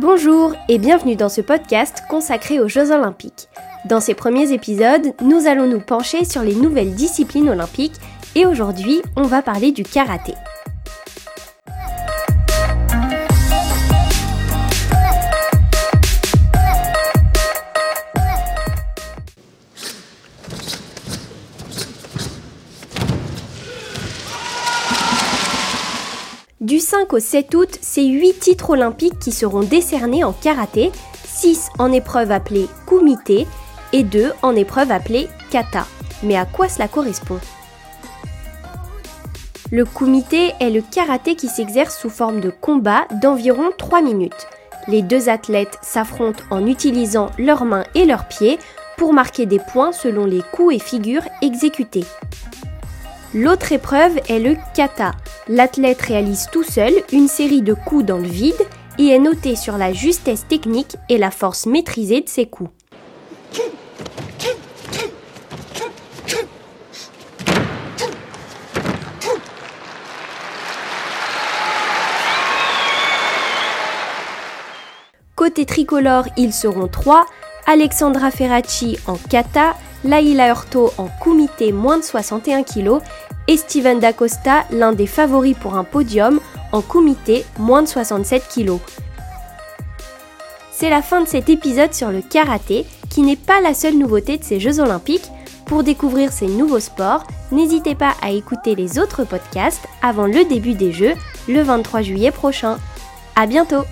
Bonjour et bienvenue dans ce podcast consacré aux Jeux olympiques. Dans ces premiers épisodes, nous allons nous pencher sur les nouvelles disciplines olympiques et aujourd'hui, on va parler du karaté. Du 5 au 7 août, c'est 8 titres olympiques qui seront décernés en karaté, 6 en épreuve appelée kumite et 2 en épreuve appelée kata. Mais à quoi cela correspond? Le kumite est le karaté qui s'exerce sous forme de combat d'environ 3 minutes. Les deux athlètes s'affrontent en utilisant leurs mains et leurs pieds pour marquer des points selon les coups et figures exécutés. L'autre épreuve est le kata. L'athlète réalise tout seul une série de coups dans le vide et est noté sur la justesse technique et la force maîtrisée de ses coups. Côté tricolore, ils seront trois Alexandra Ferracci en kata, Laila Hurto en kumite moins de 61 kg et Steven Dacosta, l'un des favoris pour un podium en kumite moins de 67 kg. C'est la fin de cet épisode sur le karaté, qui n'est pas la seule nouveauté de ces Jeux olympiques. Pour découvrir ces nouveaux sports, n'hésitez pas à écouter les autres podcasts avant le début des Jeux, le 23 juillet prochain. À bientôt